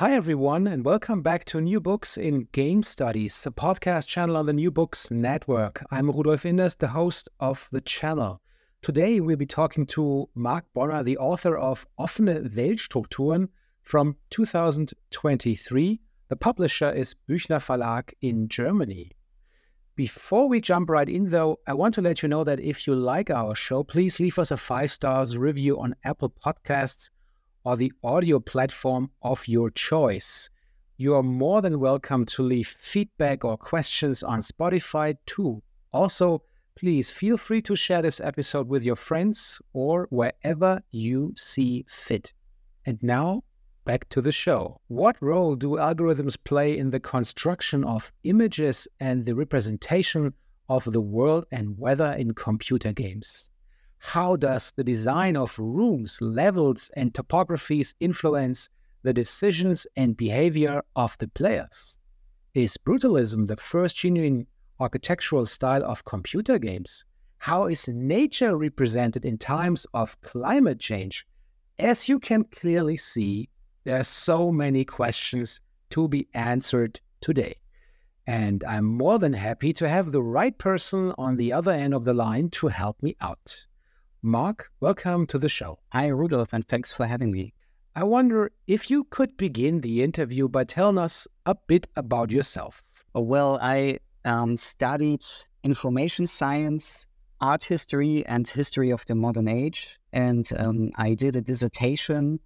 Hi, everyone, and welcome back to New Books in Game Studies, a podcast channel on the New Books Network. I'm Rudolf Inderst, the host of the channel. Today, we'll be talking to Marc Bonner, the author of Offene Weltstrukturen from 2023. The publisher is Büchner Verlag in Germany. Before we jump right in, though, I want to let you know that if you like our show, please leave us a five stars review on Apple Podcasts or the audio platform of your choice. You are more than welcome to leave feedback or questions on Spotify too. Also, please feel free to share this episode with your friends or wherever you see fit. And now, back to the show. What role do algorithms play in the construction of images and the representation of the world and weather in computer games? How does the design of rooms, levels, and topographies influence the decisions and behavior of the players? Is brutalism the first genuine architectural style of computer games? How is nature represented in times of climate change? As you can clearly see, there are so many questions to be answered today. And I'm more than happy to have the right person on the other end of the line to help me out. Marc, welcome to the show. Hi, Rudolf, and thanks for having me. I wonder if you could begin the interview by telling us a bit about yourself. Well, I um, studied information science, art history, and history of the modern age. And um, I did a dissertation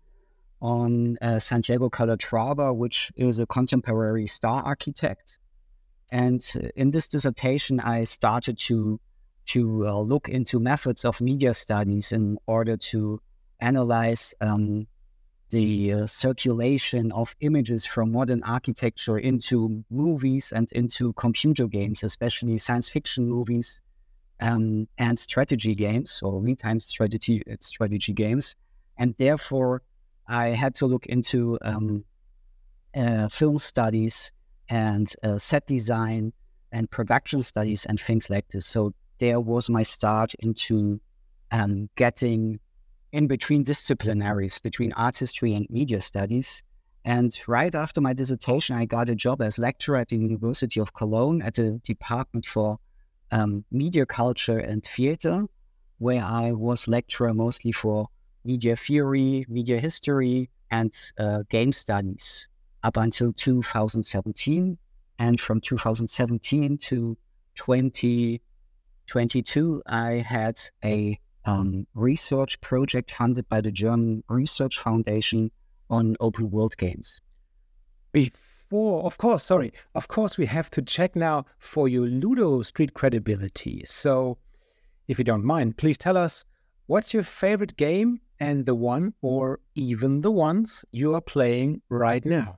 on uh, Santiago Calatrava, which is a contemporary star architect. And uh, in this dissertation, I started to to uh, look into methods of media studies in order to analyze um, the uh, circulation of images from modern architecture into movies and into computer games, especially science fiction movies um, and strategy games or real-time strategy strategy games. And therefore, I had to look into um, uh, film studies and uh, set design and production studies and things like this. So there was my start into um, getting in between disciplinaries between art history and media studies. And right after my dissertation, I got a job as lecturer at the University of Cologne at the Department for um, Media Culture and Theater, where I was lecturer mostly for media theory, media history, and uh, game studies up until 2017. And from 2017 to 20 22, I had a um, research project funded by the German Research Foundation on open world games. Before, of course, sorry, of course, we have to check now for your Ludo Street credibility. So, if you don't mind, please tell us what's your favorite game and the one or even the ones you are playing right now.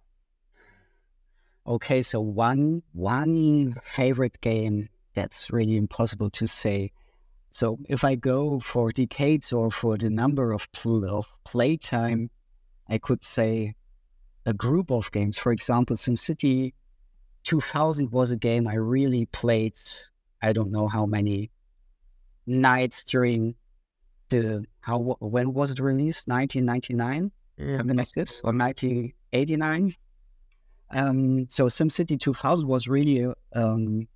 Okay, so one one favorite game that's really impossible to say. So if I go for decades or for the number of, of playtime, I could say a group of games. For example, SimCity 2000 was a game I really played. I don't know how many nights during the how when was it released? 1999, yeah. something like this, or 1989. Um, so SimCity 2000 was really um,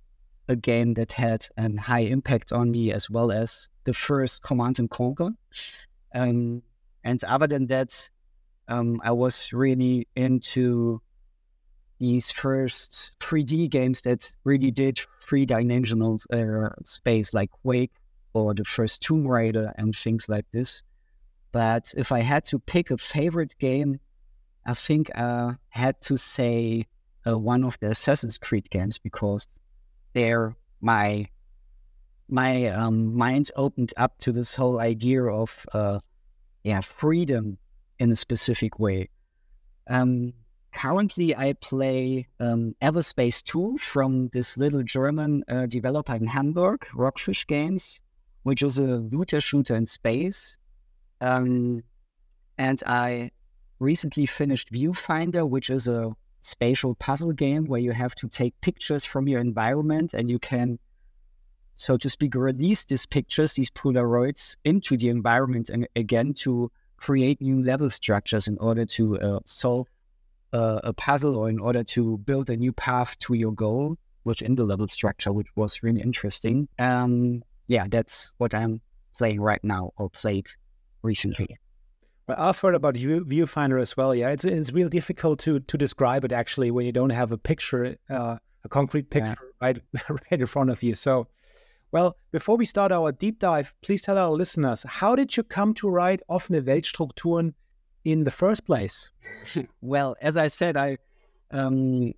a game that had a high impact on me as well as the first Command and Conquer. Um, and other than that, um, I was really into these first 3D games that really did three dimensional uh, space, like Quake or the first Tomb Raider and things like this. But if I had to pick a favorite game, I think I had to say uh, one of the Assassin's Creed games because there my my um, mind opened up to this whole idea of uh, yeah freedom in a specific way. Um, currently, I play um, Everspace 2 from this little German uh, developer in Hamburg, Rockfish Games, which is a looter shooter in space. Um, and I recently finished Viewfinder, which is a spatial puzzle game where you have to take pictures from your environment and you can, so to speak, release these pictures, these Polaroids, into the environment and again to create new level structures in order to uh, solve uh, a puzzle or in order to build a new path to your goal within the level structure, which was really interesting. Um, yeah, that's what I'm playing right now or played recently. Well, I've heard about view, Viewfinder as well. Yeah, it's it's real difficult to to describe it actually when you don't have a picture, uh, a concrete picture yeah. right right in front of you. So, well, before we start our deep dive, please tell our listeners how did you come to write offene Weltstrukturen in the first place? well, as I said, I um,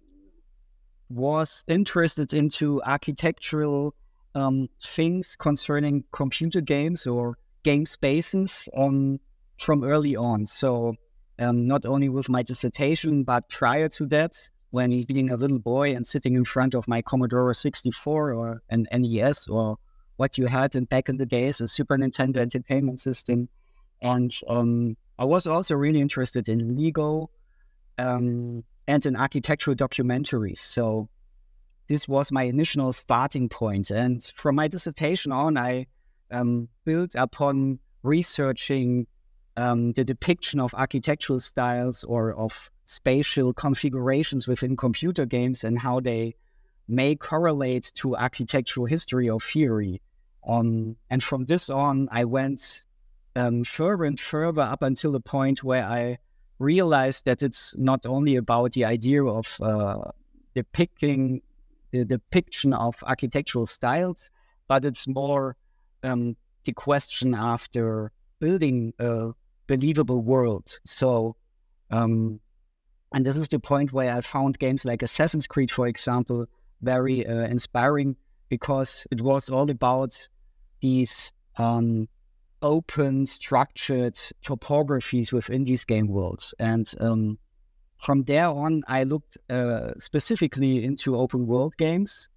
was interested into architectural um, things concerning computer games or game spaces on from early on. So um, not only with my dissertation, but prior to that, when being a little boy and sitting in front of my Commodore 64 or an NES or what you had in back in the days, a Super Nintendo Entertainment System. And um, I was also really interested in Lego um, and in architectural documentaries. So this was my initial starting point. And from my dissertation on, I um, built upon researching um, the depiction of architectural styles or of spatial configurations within computer games and how they may correlate to architectural history or theory. Um, and from this on, I went um, further and further up until the point where I realized that it's not only about the idea of uh, depicting the depiction of architectural styles, but it's more um, the question after building a believable world. So, um, and this is the point where I found games like Assassin's Creed, for example, very uh, inspiring because it was all about these um, open, structured topographies within these game worlds. And um, from there on, I looked uh, specifically into open world games,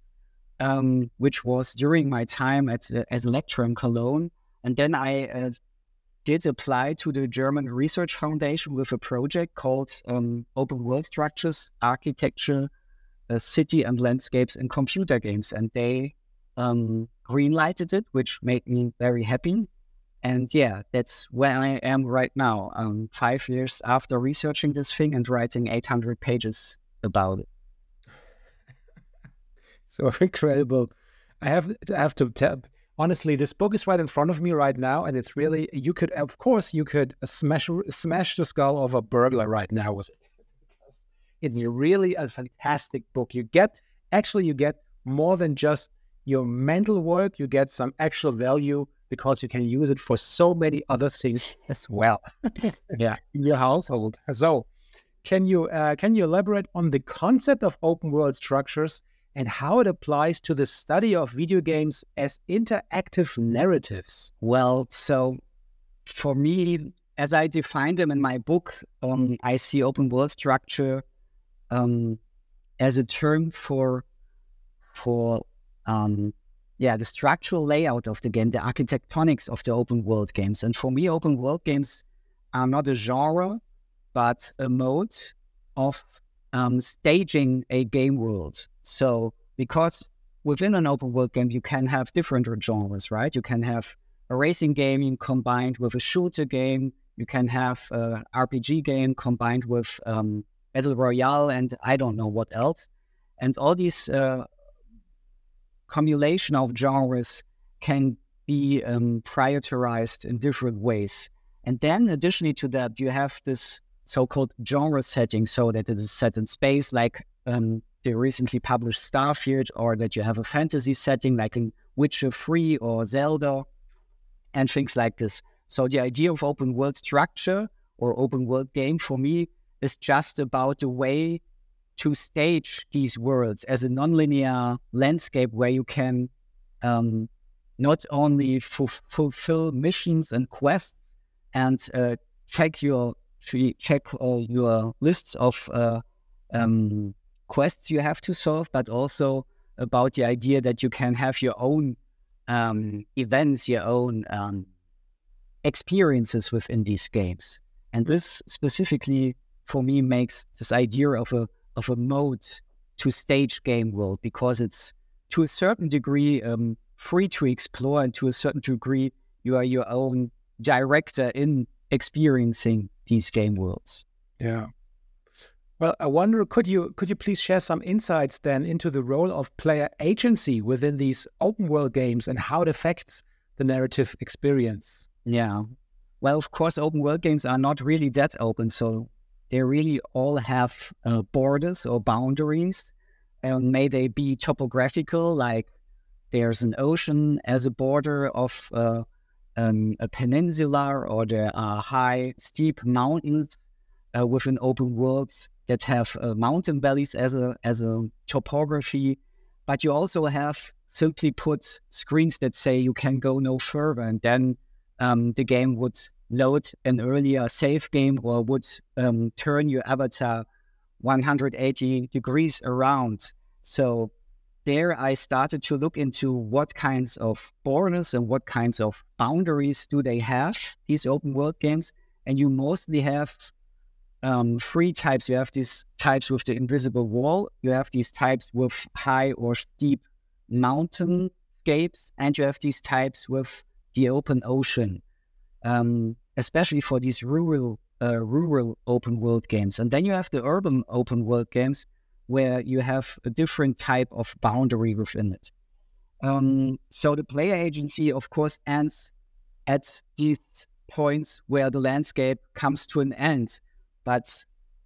um, which was during my time at uh, as lecturer in Cologne. And then I uh, did apply to the German Research Foundation with a project called um, Open World Structures, Architecture, uh, City and Landscapes in Computer Games. And they um, greenlighted it, which made me very happy. And yeah, that's where I am right now, um, five years after researching this thing and writing 800 pages about it. so incredible. I have to have to tell honestly, this book is right in front of me right now, and it's really you could, of course, you could smash smash the skull of a burglar right now with it. It's really a fantastic book. You get actually you get more than just your mental work. You get some actual value because you can use it for so many other things as well. yeah, in your household. So, can you uh, can you elaborate on the concept of open world structures? And how it applies to the study of video games as interactive narratives. Well, so for me, as I define them in my book, um, I see open world structure um, as a term for for um, yeah the structural layout of the game, the architectonics of the open world games. And for me, open world games are not a genre, but a mode of um, staging a game world. So, because within an open world game, you can have different genres, right? You can have a racing game combined with a shooter game. You can have an RPG game combined with um, battle royale, and I don't know what else. And all these uh, cumulation of genres can be um, prioritized in different ways. And then, additionally to that, you have this so-called genre setting, so that it is set in space, like um, the recently published Starfield, or that you have a fantasy setting like in Witcher 3 or Zelda, and things like this. So the idea of open world structure or open world game for me is just about the way to stage these worlds as a nonlinear landscape where you can um, not only f- fulfill missions and quests and uh, check your check uh, your lists of uh, um, quests you have to solve, but also about the idea that you can have your own um, events, your own um, experiences within these games. And this specifically for me makes this idea of a of a mode to stage game world because it's to a certain degree um, free to explore and to a certain degree you are your own director in experiencing these game worlds. Yeah. Well, I wonder could you could you please share some insights then into the role of player agency within these open world games and how it affects the narrative experience? Yeah. Well, of course, open world games are not really that open, so they really all have uh, borders or boundaries, and may they be topographical, like there's an ocean as a border of uh, um, a peninsula, or there are high, steep mountains uh, within open worlds that have uh, mountain valleys as a as a topography. But you also have simply put screens that say you can go no further, and then um, the game would load an earlier save game or would um, turn your avatar 180 degrees around. So there I started to look into what kinds of borders and what kinds of boundaries do they have, these open world games. And you mostly have um, three types. You have these types with the invisible wall, you have these types with high or steep mountain scapes, and you have these types with the open ocean, um, especially for these rural, uh, rural open world games. And then you have the urban open world games, where you have a different type of boundary within it. Um, so the player agency, of course, ends at these points where the landscape comes to an end. But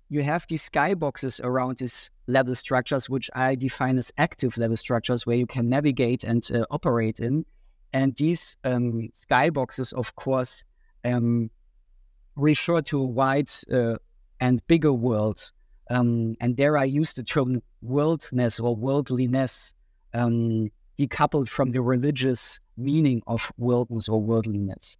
you have these skyboxes around these level structures, which I define as active level structures, where you can navigate and uh, operate in. And these um, skyboxes, of course, um, refer to a wide uh, and bigger world um, and there I use the term worldness or worldliness um, decoupled from the religious meaning of worldness or worldliness.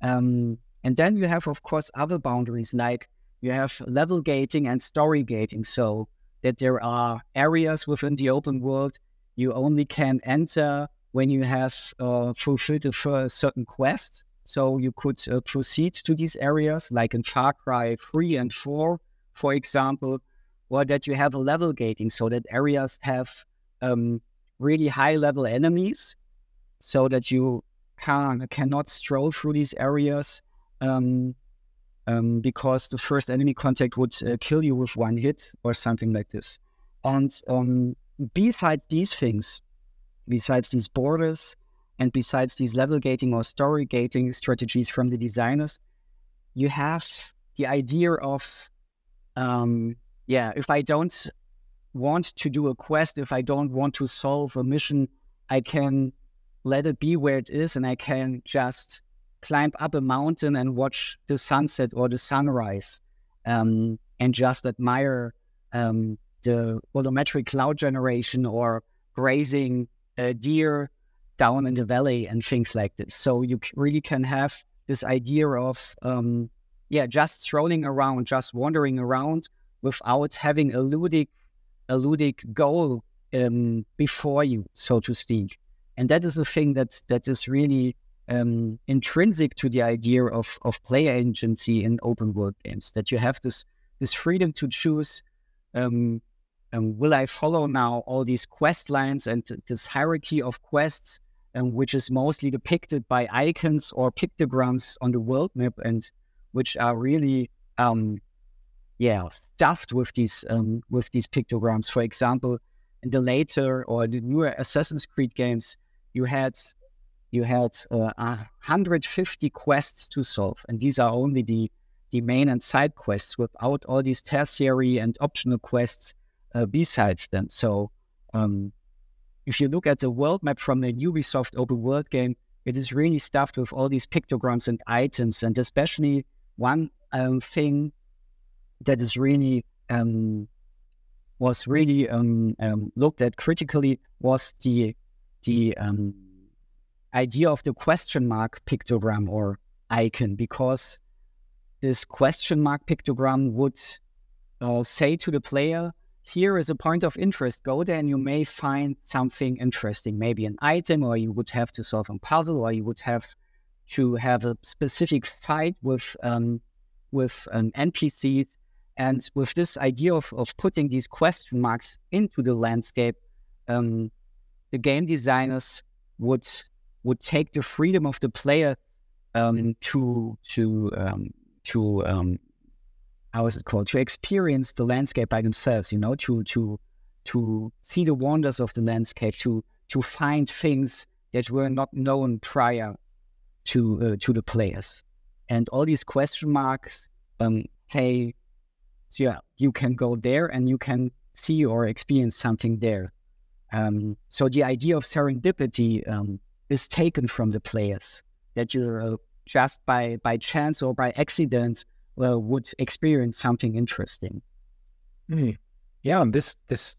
Um, and then you have, of course, other boundaries like you have level gating and story gating. So that there are areas within the open world you only can enter when you have uh, fulfilled a certain quest. So you could uh, proceed to these areas, like in Far Cry 3 and 4, for example, or that you have a level gating so that areas have um, really high level enemies so that you can, cannot stroll through these areas um, um, because the first enemy contact would uh, kill you with one hit or something like this. And um, besides these things, besides these borders, and besides these level gating or story gating strategies from the designers, you have the idea of um, yeah, if I don't want to do a quest, if I don't want to solve a mission, I can let it be where it is and I can just climb up a mountain and watch the sunset or the sunrise um, and just admire um, the volumetric cloud generation or grazing a deer down in the valley and things like this. So you really can have this idea of, um, yeah, just strolling around, just wandering around without having a ludic, a ludic goal um, before you, so to speak. And that is a thing that that is really um, intrinsic to the idea of of player agency in open world games. That you have this this freedom to choose. Um, um, will I follow now all these quest lines and this hierarchy of quests, um, which is mostly depicted by icons or pictograms on the world map, and which are really um, yeah stuffed with these um, with these pictograms. For example, in the later or the newer Assassin's Creed games, you had you had uh, 150 quests to solve, and these are only the the main and side quests without all these tertiary and optional quests uh, besides them. So um, if you look at the world map from the Ubisoft open world game, it is really stuffed with all these pictograms and items, and especially one um, thing that is really um, was really um, um, looked at critically was the the um, idea of the question mark pictogram or icon because this question mark pictogram would uh, say to the player here is a point of interest. Go there and you may find something interesting, maybe an item, or you would have to solve a puzzle, or you would have to have a specific fight with um, with an NPC. And with this idea of, of putting these question marks into the landscape, um, the game designers would would take the freedom of the player um, to to um, to um, how is it called to experience the landscape by themselves you know to to to see the wonders of the landscape to to find things that were not known prior to uh, to the players and all these question marks um, say so yeah you can go there and you can see or experience something there um, so the idea of serendipity um, is taken from the players that you're uh, just by by chance or by accident uh, would experience something interesting. Mm. Yeah, and this this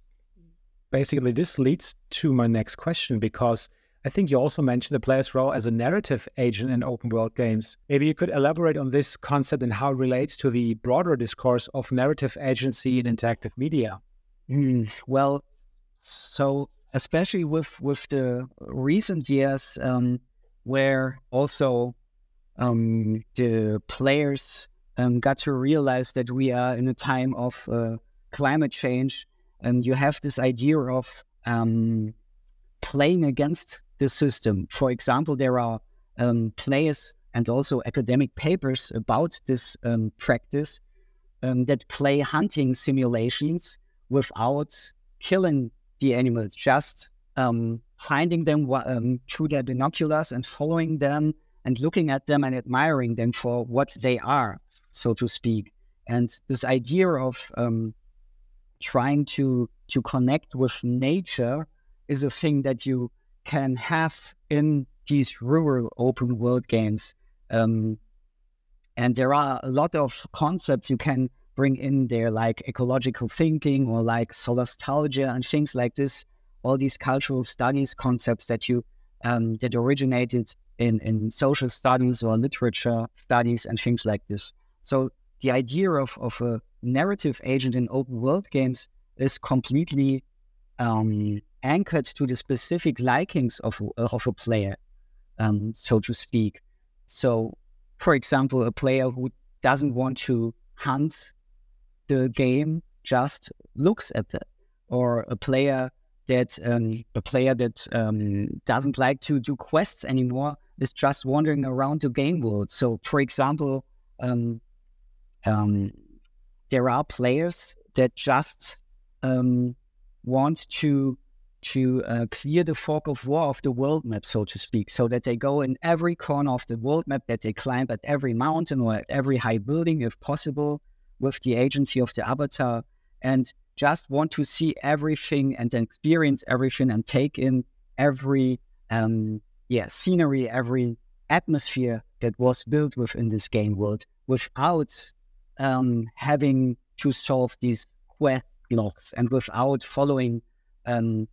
basically this leads to my next question because I think you also mentioned the player's role as a narrative agent in open world games. Maybe you could elaborate on this concept and how it relates to the broader discourse of narrative agency in interactive media. Mm, well, so especially with with the recent years, um, where also um, the players um, got to realize that we are in a time of uh, climate change, and you have this idea of um, playing against the system. For example, there are um, players and also academic papers about this um, practice um, that play hunting simulations without killing the animals, just um, finding them through their binoculars and following them and looking at them and admiring them for what they are so to speak. And this idea of um, trying to to connect with nature is a thing that you can have in these rural open world games. Um, and there are a lot of concepts you can bring in there, like ecological thinking or like solastalgia and things like this. All these cultural studies concepts that you um, that originated in, in social studies or literature studies and things like this. So the idea of, of a narrative agent in open world games is completely um, anchored to the specific likings of, of a player, um, so to speak. So, for example, a player who doesn't want to hunt the game just looks at it, or a player that um, a player that um, doesn't like to do quests anymore is just wandering around the game world. So, for example, um, um, there are players that just um, want to to uh, clear the fog of war of the world map, so to speak, so that they go in every corner of the world map, that they climb at every mountain or at every high building, if possible, with the agency of the avatar, and just want to see everything and experience everything and take in every um, yeah scenery, every atmosphere that was built within this game world without um, having to solve these quest logs and without following um,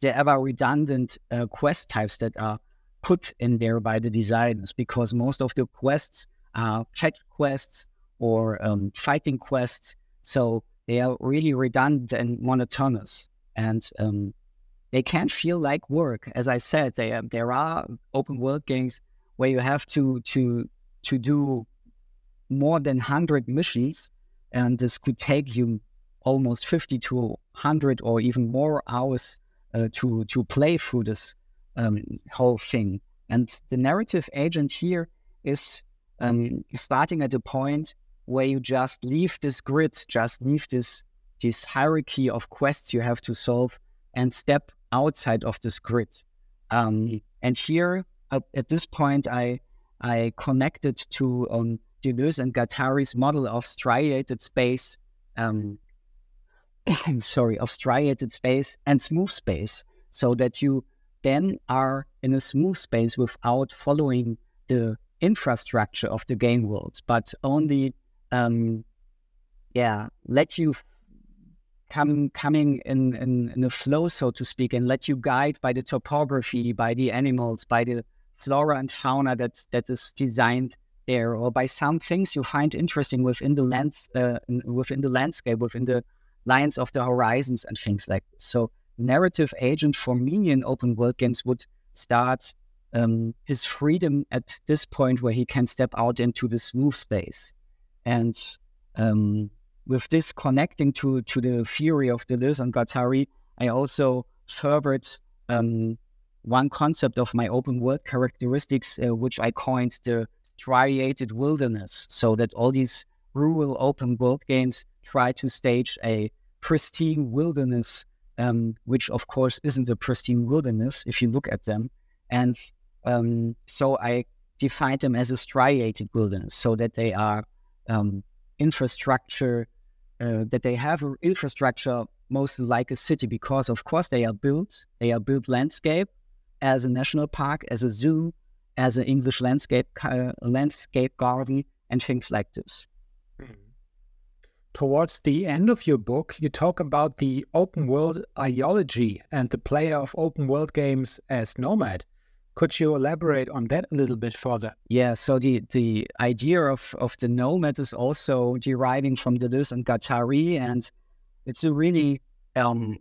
the ever redundant uh, quest types that are put in there by the designers because most of the quests are check quests or um, fighting quests. So they are really redundant and monotonous. And um, they can feel like work. As I said, they, there are open world games where you have to to to do more than 100 missions, and this could take you almost 50 to 100 or even more hours uh, to to play through this um, whole thing. And the narrative agent here is um, starting at a point where you just leave this grid, just leave this this hierarchy of quests you have to solve, and step outside of this grid. Um, and here, at, at, this point, I I connected to um, Deleuze and Guattari's model of striated space. Um, I'm sorry, of striated space and smooth space, so that you then are in a smooth space without following the infrastructure of the game world, but only, um, yeah, let you come coming in, in in a flow, so to speak, and let you guide by the topography, by the animals, by the flora and fauna that that is designed there, or by some things you find interesting within the lands, uh, within the landscape, within the lines of the horizons and things like this. So narrative agent for me in open world games would start um, his freedom at this point where he can step out into the smooth space. And um, with this connecting to, to the theory of Deleuze and Guattari, I also furthered um, one concept of my open world characteristics, uh, which I coined the striated wilderness, so that all these rural open world games try to stage a pristine wilderness, um, which of course isn't a pristine wilderness if you look at them. And um, so I defined them as a striated wilderness, so that they are um, infrastructure, uh, that they have infrastructure most like a city, because of course they are built, they are built landscape as a national park, as a zoo, as an English landscape uh, landscape garden, and things like this. Towards the end of your book, you talk about the open world ideology and the player of open world games as nomad. Could you elaborate on that a little bit further? Yeah, so the, the idea of, of the nomad is also deriving from Deleuze and Guattari, and it's a really um,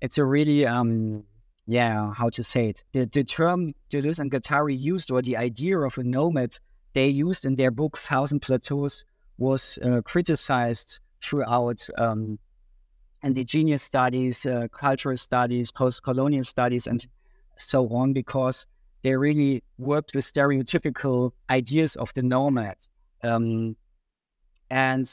it's a really um, yeah, how to say it? The, the term Deleuze and Guattari used, or the idea of a nomad they used in their book Thousand Plateaus, was uh, criticized throughout um, indigenous studies, uh, cultural studies, post-colonial studies, and so on, because they really worked with stereotypical ideas of the nomad. Um, and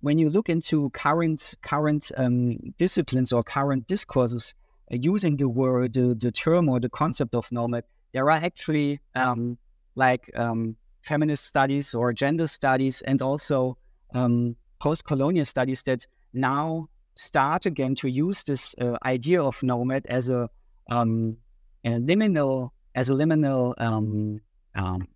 when you look into current current um, disciplines or current discourses, using the word, the, the term or the concept of nomad, there are actually um, like um, feminist studies or gender studies and also um, post-colonial studies that now start again to use this uh, idea of nomad as a, um, a liminal as a liminal um, um,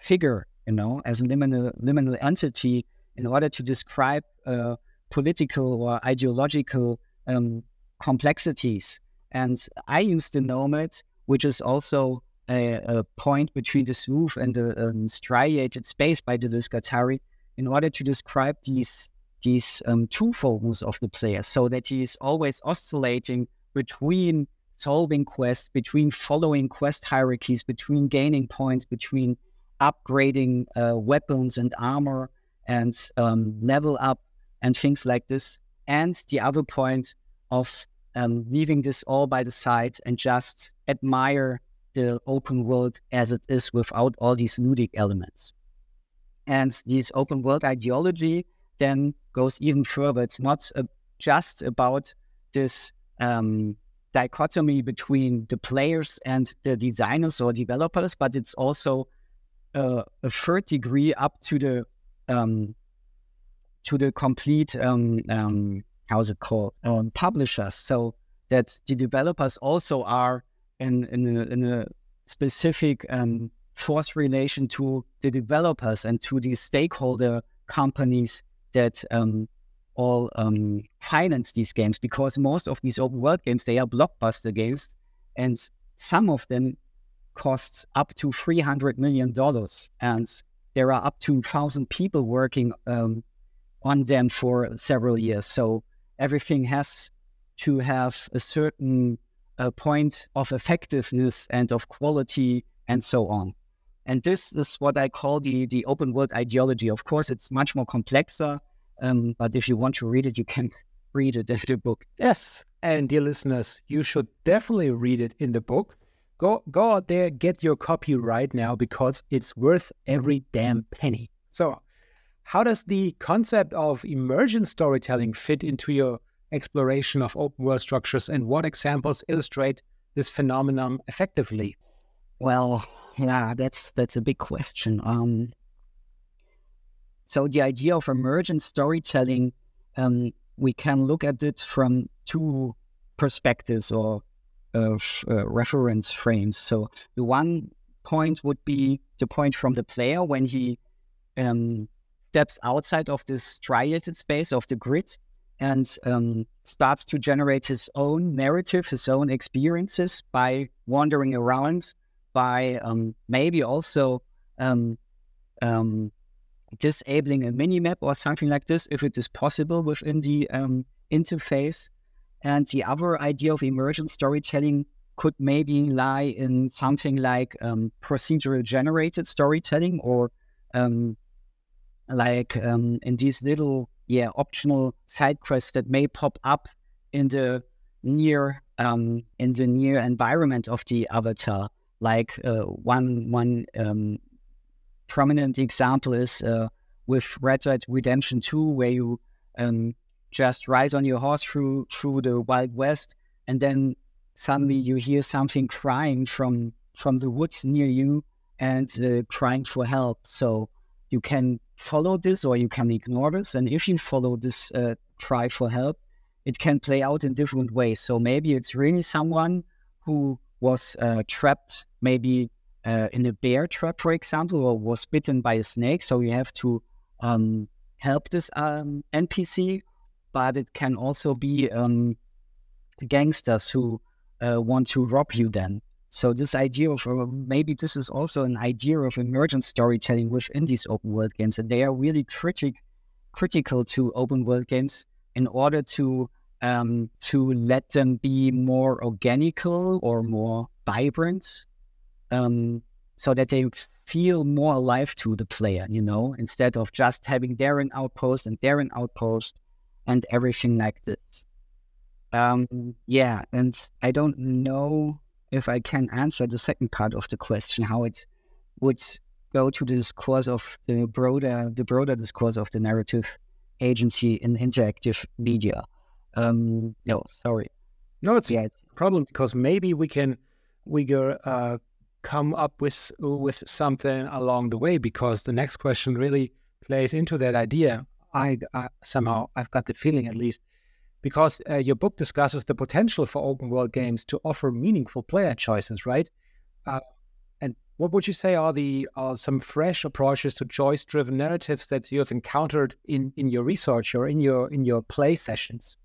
figure, you know, as a liminal liminal entity in order to describe uh, political or ideological um, complexities. And I use the nomad, which is also a, a point between the smooth and the um, striated space by Deleuze Guattari, in order to describe these these um, two focus of the player, so that he is always oscillating between solving quests, between following quest hierarchies, between gaining points, between upgrading uh, weapons and armor and um, level up and things like this. And the other point of um, leaving this all by the side and just admire the open world as it is without all these ludic elements. And this open world ideology then goes even further. It's not uh, just about this um, dichotomy between the players and the designers or developers, but it's also uh, a third degree up to the um, to the complete um, um, how's it called um, publishers so that the developers also are in in a, in a specific um, force relation to the developers and to the stakeholder companies that um, all um, finance these games because most of these open world games they are blockbuster games and some of them cost up to 300 million dollars and there are up to 1000 people working um, on them for several years. So everything has to have a certain uh, point of effectiveness and of quality and so on. And this is what I call the, the open world ideology. Of course, it's much more complexer, um, but if you want to read it, you can read it in the book. Yes. And dear listeners, you should definitely read it in the book. Go, go out there, get your copy right now because it's worth every damn penny. So, how does the concept of emergent storytelling fit into your exploration of open world structures and what examples illustrate this phenomenon effectively? Well, yeah, that's that's a big question. Um, so the idea of emergent storytelling, um, we can look at it from two perspectives or uh, reference frames. So the one point would be the point from the player when he um, steps outside of this striated space of the grid and um, starts to generate his own narrative, his own experiences by wandering around, by um, maybe also um, um, disabling a mini map or something like this, if it is possible within the um, interface. And the other idea of emergent storytelling could maybe lie in something like um, procedural generated storytelling or um, like um, in these little yeah optional side quests that may pop up in the near um, in the near environment of the avatar. Like uh, one one um, prominent example is uh, with Red Dead Redemption Two, where you um, just ride on your horse through through the Wild West, and then suddenly you hear something crying from from the woods near you and uh, crying for help. So you can follow this or you can ignore this. And if you follow this uh, cry for help, it can play out in different ways. So maybe it's really someone who was uh, trapped, maybe uh, in a bear trap, for example, or was bitten by a snake. So you have to um, help this um, NPC. But it can also be um, gangsters who uh, want to rob you then. So this idea of uh, maybe this is also an idea of emergent storytelling within these open world games, and they are really critic critical to open world games in order to um, to let them be more organical or more vibrant, um, so that they feel more alive to the player. You know, instead of just having there an outpost and there an outpost and everything like this. Um, yeah, and I don't know if I can answer the second part of the question, how it would go to the discourse of the broader the broader discourse of the narrative agency in interactive media. Um, no, sorry. No, it's yeah. a problem because maybe we can we go uh, come up with with something along the way because the next question really plays into that idea. I, I somehow I've got the feeling at least because uh, your book discusses the potential for open world games to offer meaningful player choices, right? Uh, and what would you say are the uh, some fresh approaches to choice driven narratives that you have encountered in, in your research or in your in your play sessions?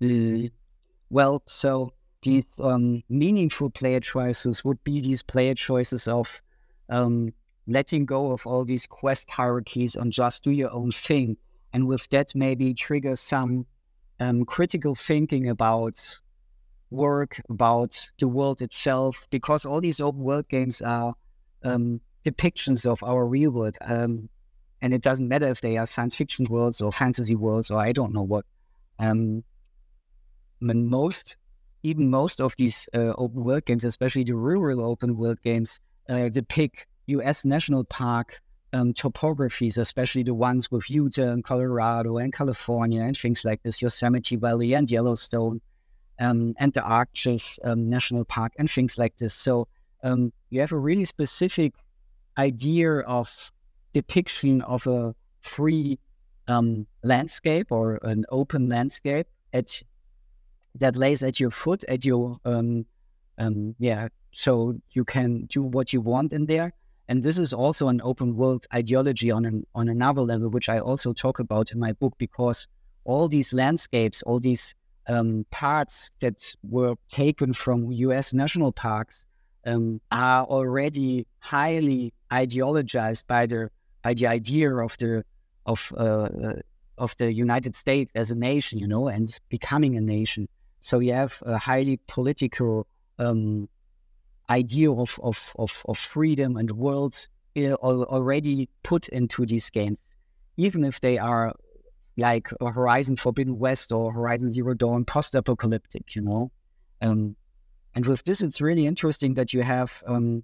Mm, well, so these um, meaningful player choices would be these player choices of um, letting go of all these quest hierarchies and just do your own thing, and with that maybe trigger some um, critical thinking about work, about the world itself, because all these open world games are um, depictions of our real world. Um, and it doesn't matter if they are science fiction worlds or fantasy worlds or I don't know what. Um, most, even most of these uh, open world games, especially the rural open world games, uh, depict U.S. national park um, topographies, especially the ones with Utah and Colorado and California and things like this, Yosemite Valley and Yellowstone um, and the Arches um, National Park and things like this. So um, you have a really specific idea of depiction of a free um, landscape or an open landscape at that lays at your foot, at your um, yeah. So you can do what you want in there and this is also an open world ideology on an, on another level, which I also talk about in my book, because all these landscapes, all these um, parts that were taken from U.S. national parks um, are already highly ideologized by the by the idea of the of uh, uh, of the United States as a nation, you know, and becoming a nation. So you have a highly political um, idea of, of, of, of freedom and world already put into these games, even if they are like Horizon Forbidden West or Horizon Zero Dawn post-apocalyptic, you know. Um, and with this, it's really interesting that you have um,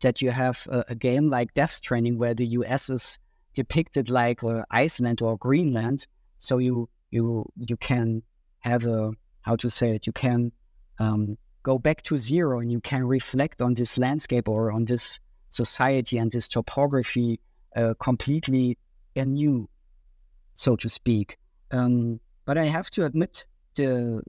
that you have a, a, game like Death Stranding, where the U.S. is depicted like uh, Iceland or Greenland. So you you you can have a how to say it. You can um, go back to zero and you can reflect on this landscape or on this society and this topography uh, completely anew, so to speak. Um, but I have to admit, the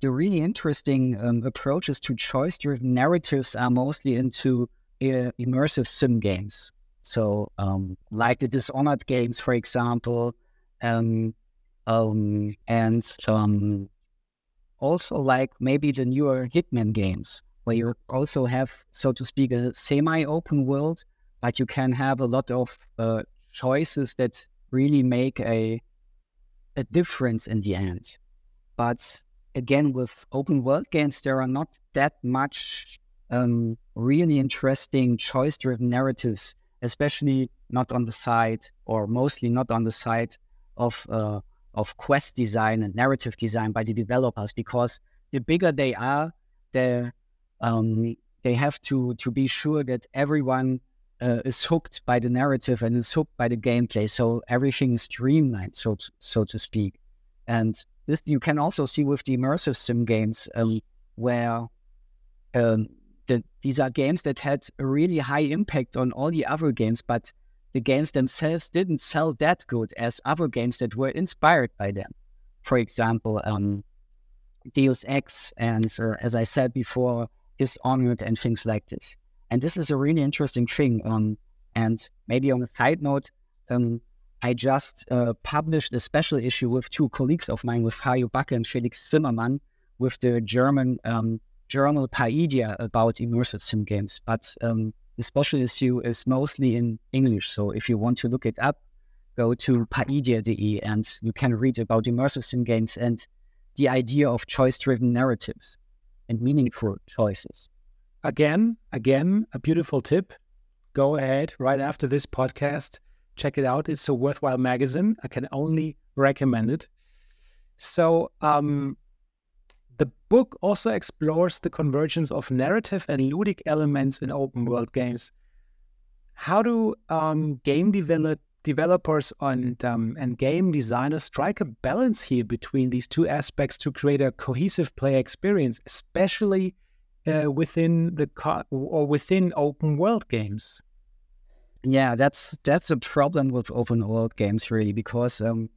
the really interesting um, approaches to choice-driven narratives are mostly into uh, immersive sim games. So, um, like the Dishonored games, for example, um, um, and um, also like maybe the newer Hitman games, where you also have, so to speak, a semi-open world, but you can have a lot of uh, choices that really make a a difference in the end. But again, with open world games, there are not that much um, really interesting choice-driven narratives, especially not on the side, or mostly not on the side of uh, of quest design and narrative design by the developers, because the bigger they are, the um, they have to to be sure that everyone uh, is hooked by the narrative and is hooked by the gameplay. So everything is streamlined, so to, so to speak. And this you can also see with the immersive sim games, um, where um, the, these are games that had a really high impact on all the other games, but the games themselves didn't sell that good as other games that were inspired by them. For example, um, Deus Ex, and uh, as I said before, Dishonored and things like this. And this is a really interesting thing. Um, and maybe on a side note, um, I just uh, published a special issue with two colleagues of mine, with Hajo Backe and Felix Zimmermann, with the German um, journal Paidia about immersive sim games. But um, the special issue is mostly in English. So if you want to look it up, go to paidia.de and you can read about immersive sim games and the idea of choice driven narratives and meaningful choices. Again, again, a beautiful tip. Go ahead right after this podcast. Check it out. It's a worthwhile magazine. I can only recommend it. So, um, book also explores the convergence of narrative and ludic elements in open world games. How do um, game develop, developers and, um, and game designers strike a balance here between these two aspects to create a cohesive play experience, especially uh, within the co- or within open world games. Yeah, that's that's a problem with open world games really because, um,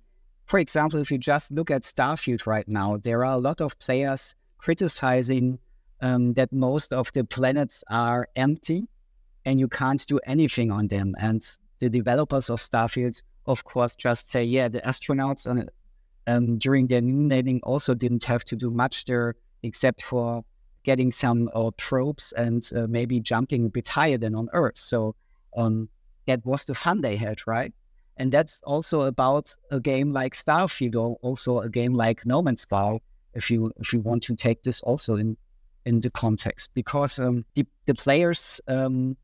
for example, if you just look at Starfield right now, there are a lot of players criticizing um, that most of the planets are empty and you can't do anything on them. And the developers of Starfield, of course, just say, yeah, the astronauts on, um, during their moon landing also didn't have to do much there except for getting some uh, probes and uh, maybe jumping a bit higher than on Earth. So um, that was the fun they had, right? And that's also about a game like Starfield, or also a game like No Man's Sky, if you if you want to take this also in in the context, because um, the the players um,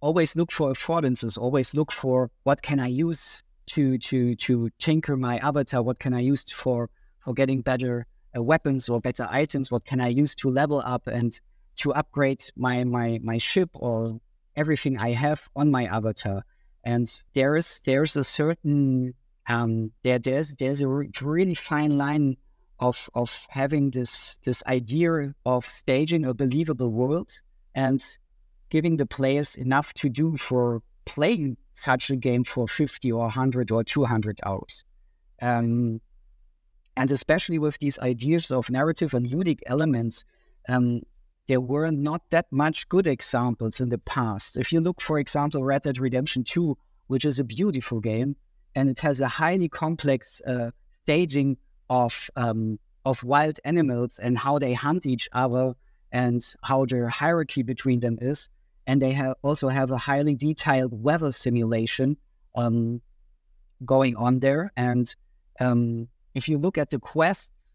always look for affordances, always look for what can I use to to to tinker my avatar, what can I use for for getting better uh, weapons or better items? What can I use to level up and to upgrade my my my ship or everything I have on my avatar? And there is there's a certain um, there there's there's a really fine line of of having this this idea of staging a believable world and giving the players enough to do for playing such a game for 50 or 100 or 200 hours. Um, and especially with these ideas of narrative and ludic elements, um, there were not that much good examples in the past. If you look, for example, Red Dead Redemption 2, which is a beautiful game, and it has a highly complex uh, staging of um, of wild animals and how they hunt each other and how the hierarchy between them is. And they also have a highly detailed weather simulation um, going on there. And um, if you look at the quests,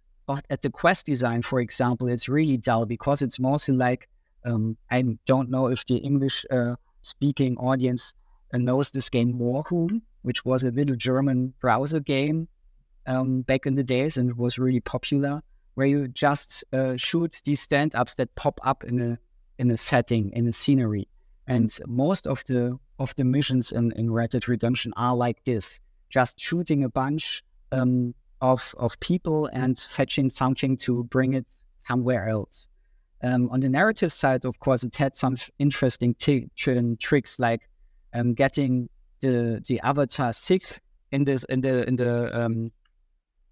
at the quest design, for example, it's really dull because it's mostly like um, I don't know if the English uh, speaking audience uh, knows this game Moorhuhn, which was a little German browser game um, back in the days and it was really popular, where you just uh, shoot these stand ups that pop up in a in a setting in a scenery, and most of the of the missions in, in Red Dead Redemption are like this, just shooting a bunch um, of of people and fetching something to bring it somewhere else. Um, on the narrative side, of course, it had some interesting t- tricks like um, getting the the avatar sick in this in the in the um,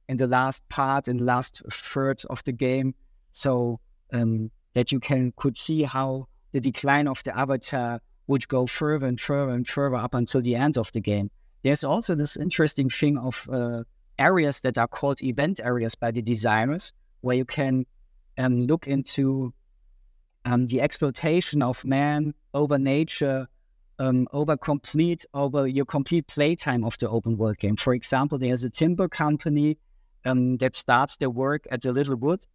in the last part in the last third of the game, so um, that you can could see how the decline of the avatar would go further and further and further up until the end of the game. There's also this interesting thing of uh, areas that are called event areas by the designers, where you can um, look into um, the exploitation of man over nature, um, over complete over your complete playtime of the open world game. For example, there's a timber company um, that starts their work at the little wood,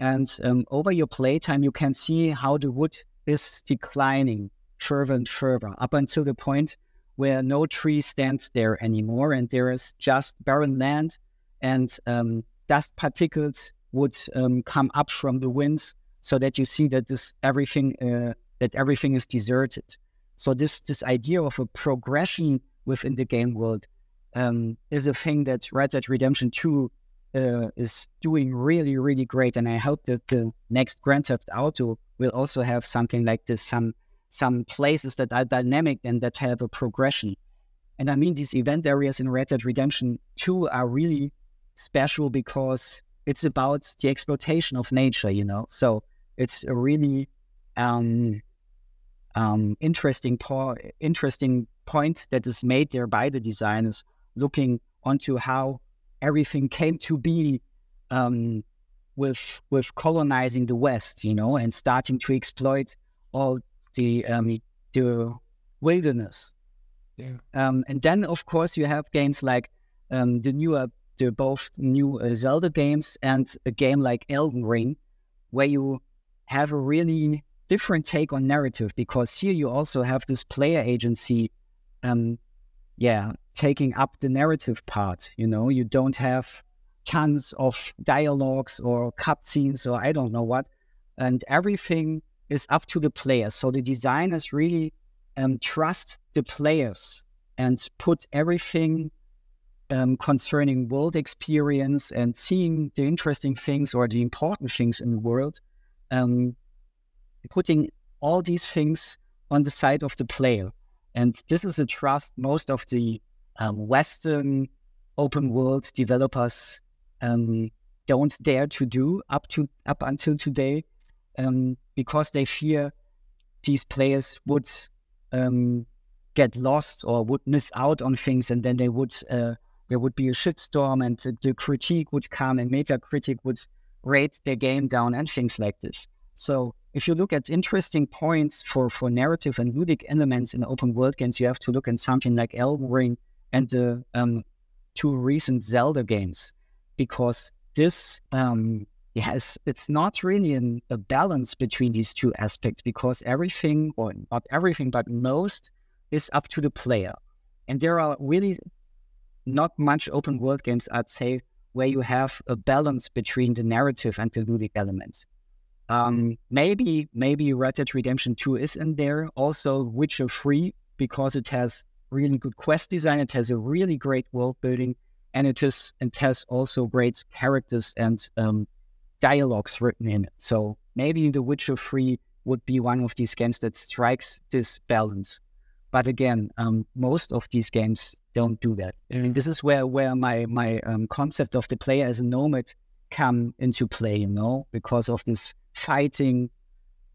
and um, over your playtime, you can see how the wood is declining further and further up until the point where no tree stands there anymore, and there is just barren land, and um, dust particles would um, come up from the winds, so that you see that this everything uh, that everything is deserted. So this this idea of a progression within the game world um, is a thing that Red Dead Redemption Two uh, is doing really really great, and I hope that the next Grand Theft Auto will also have something like this. Some some places that are dynamic and that have a progression. And I mean, these event areas in Red Dead Redemption 2 are really special because it's about the exploitation of nature, you know? So it's a really um, um, interesting, po- interesting point that is made there by the designers looking onto how everything came to be um, with with colonizing the West, you know, and starting to exploit all the um, the wilderness. Yeah. Um, and then, of course, you have games like um, the newer, the both new uh, Zelda games and a game like Elden Ring, where you have a really different take on narrative because here you also have this player agency, um, yeah, taking up the narrative part. You know, you don't have tons of dialogues or cutscenes or I don't know what, and everything is up to the players. So the designers really um, trust the players and put everything um, concerning world experience and seeing the interesting things or the important things in the world, um, putting all these things on the side of the player. And this is a trust most of the um, Western open world developers um, don't dare to do up to up until today um, because they fear these players would um, get lost or would miss out on things, and then they would uh, there would be a shitstorm, and the critique would come, and Metacritic would rate their game down, and things like this. So if you look at interesting points for, for narrative and ludic elements in open world games, you have to look at something like Elden Ring and the um, two recent Zelda games, because this um, yes, it's not really an, a balance between these two aspects because everything, or not everything, but most is up to the player. And there are really not much open world games, I'd say, where you have a balance between the narrative and the ludic elements. Um, maybe maybe Red Dead Redemption 2 is in there. Also Witcher 3 because it has really good quest design. It has a really great world building, and it is it has also great characters and um, dialogues written in it. So maybe The Witcher 3 would be one of these games that strikes this balance. But again, um, most of these games don't do that. I mean, this is where where my my um, concept of the player as a nomad come into play. You know, because of this fighting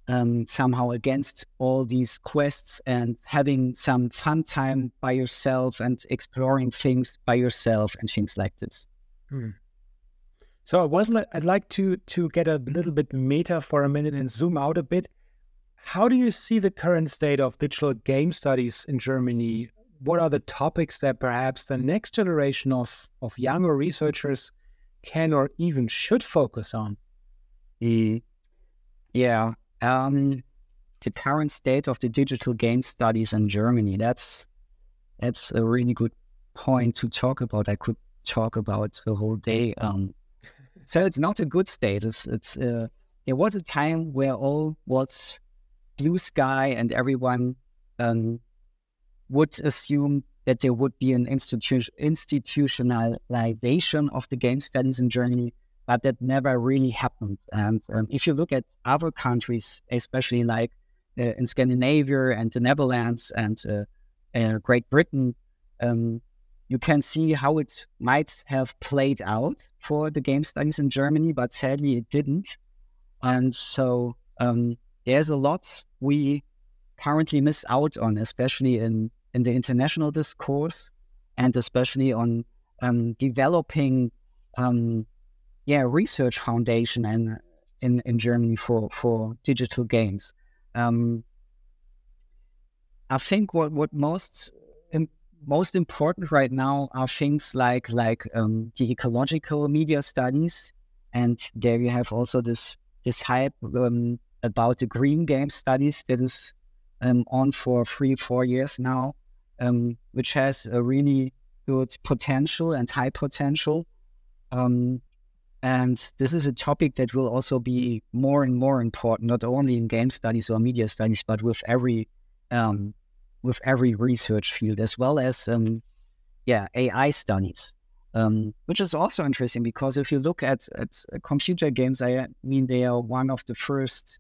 um, somehow against all these quests and having some fun time by yourself and exploring things by yourself and things like this. Hmm. So I was I'd like to to get a little bit meta for a minute and zoom out a bit. How do you see the current state of digital game studies in Germany? What are the topics that perhaps the next generation of, of younger researchers can or even should focus on? Mm. Yeah. Um, the current state of the digital game studies in Germany, that's that's a really good point to talk about. I could talk about the whole day. Um, so it's not a good state. It's, it's uh, there was a time where all was blue sky and everyone um, would assume that there would be an institu- institutionalization of the game studies in Germany, but that never really happened. And um, if you look at other countries, especially like uh, in Scandinavia and the Netherlands and uh, uh, Great Britain, um, you can see how it might have played out for the game studies in Germany, but sadly it didn't. And so um, there's a lot we currently miss out on, especially in, in the international discourse and especially on um, developing um, yeah research foundation and in, in Germany for, for digital games. Um, I think what, what most most important right now are things like like um, the ecological media studies, and there you have also this this hype um, about the green game studies that is um, on for three four years now, um, which has a really good potential and high potential. Um, and this is a topic that will also be more and more important, not only in game studies or media studies, but with every um, with every research field, as well as um, yeah AI studies, um, which is also interesting because if you look at at computer games, I mean they are one of the first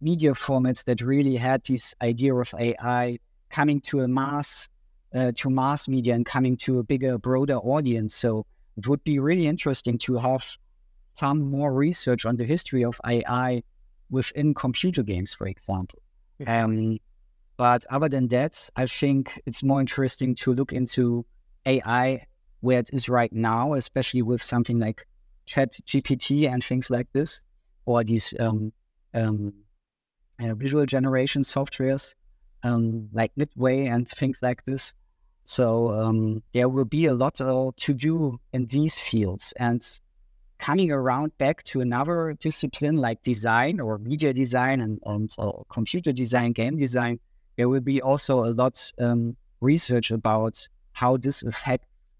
media formats that really had this idea of AI coming to a mass uh, to mass media and coming to a bigger, broader audience. So it would be really interesting to have some more research on the history of AI within computer games, for example. Um, but other than that, I think it's more interesting to look into AI where it is right now, especially with something like Chat GPT and things like this, or these um, um, uh, visual generation softwares um, like Midway and things like this. So um, there will be a lot uh, to do in these fields. And coming around back to another discipline like design or media design and, and uh, computer design, game design, there will be also a lot um, research about how this affects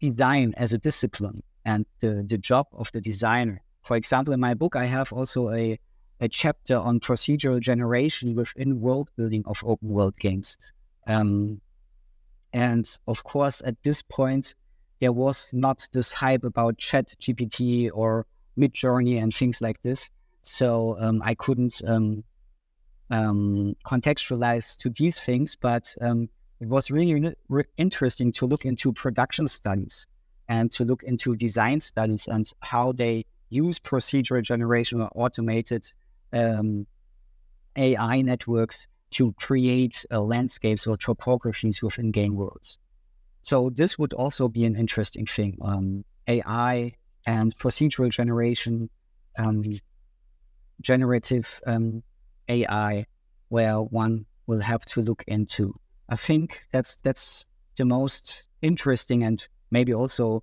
design as a discipline and the, the job of the designer. For example, in my book, I have also a, a chapter on procedural generation within world building of open world games. Um, and of course, at this point, there was not this hype about Chat GPT or Midjourney and things like this. So um, I couldn't um, um, contextualized to these things, but um, it was really re- interesting to look into production studies and to look into design studies and how they use procedural generation or automated um, AI networks to create uh, landscapes or topographies within game worlds. So this would also be an interesting thing. Um, AI and procedural generation, um, generative um, AI where one will have to look into. I think that's that's the most interesting and maybe also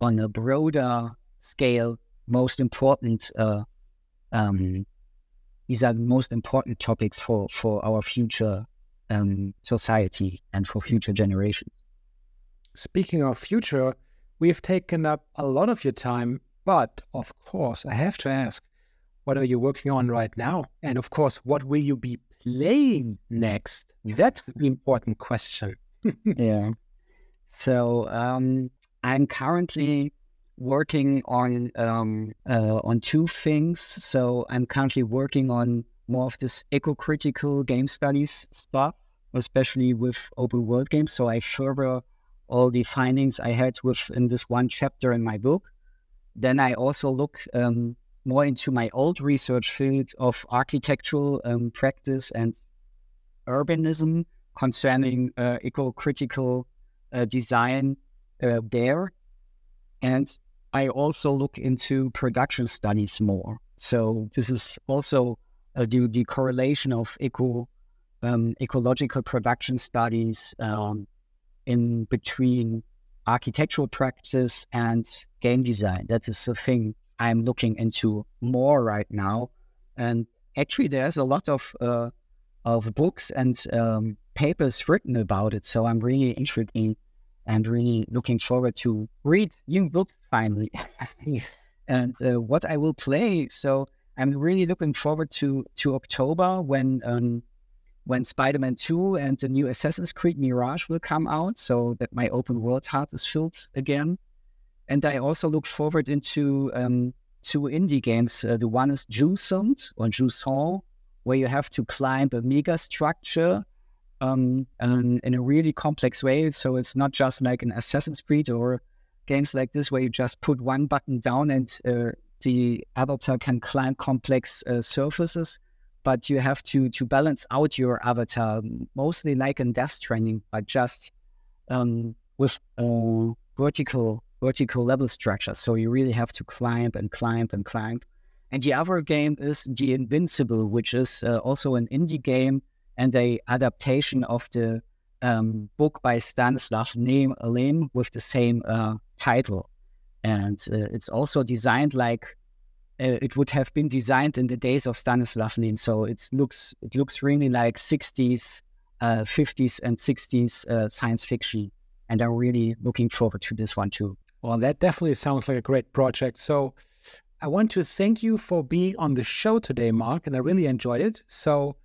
on a broader scale most important. Uh, um, these are the most important topics for for our future um, society and for future generations. Speaking of future, we've taken up a lot of your time, but of course, I have to ask what are you working on right now? And of course, what will you be playing next? That's the important question. yeah. So um, I'm currently working on um, uh, on two things. So I'm currently working on more of this eco-critical game studies stuff, especially with open world games. So I further all the findings I had within this one chapter in my book. Then I also look um, more into my old research field of architectural um, practice and urbanism concerning uh, eco-critical uh, design uh, there. And I also look into production studies more. So this is also uh, the, the correlation of eco um, ecological production studies um, in between architectural practice and game design. That is the thing I'm looking into more right now. And actually, there's a lot of uh, of books and um, papers written about it. So I'm really interested and really looking forward to read new books finally. and uh, what I will play. So I'm really looking forward to to October when um, when Spider-Man 2 and the new Assassin's Creed Mirage will come out, so that my open world heart is filled again. And I also look forward into um, two indie games. Uh, the one is Jusant or Jusant, where you have to climb a mega structure um, um, in a really complex way. So it's not just like an Assassin's Creed or games like this where you just put one button down and uh, the avatar can climb complex uh, surfaces, but you have to to balance out your avatar mostly like in Death Stranding, but just um, with uh, vertical vertical level structure. So you really have to climb and climb and climb. And the other game is The Invincible, which is uh, also an indie game and a adaptation of the um, book by Stanisław Lem with the same uh, title. And uh, it's also designed like uh, it would have been designed in the days of Stanisław Lem. So it looks it looks really like 60s, 50s, uh, and 60s uh, science fiction. And I'm really looking forward to this one too. Well, that definitely sounds like a great project. So I want to thank you for being on the show today, Marc, and I really enjoyed it. So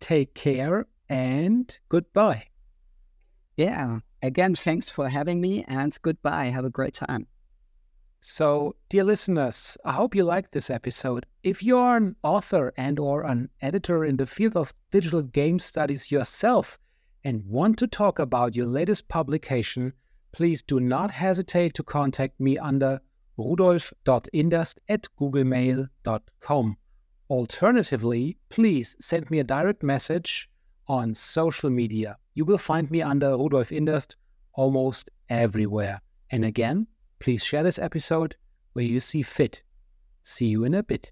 take care and goodbye. Yeah. Again, thanks for having me and goodbye. Have a great time. So, dear listeners, I hope you liked this episode. If you're an author and or an editor in the field of digital game studies yourself and want to talk about your latest publication, please do not hesitate to contact me under rudolf.inderst at googlemail.com. Alternatively, please send me a direct message on social media. You will find me under Rudolf Inderst almost everywhere. And again, please share this episode where you see fit. See you in a bit.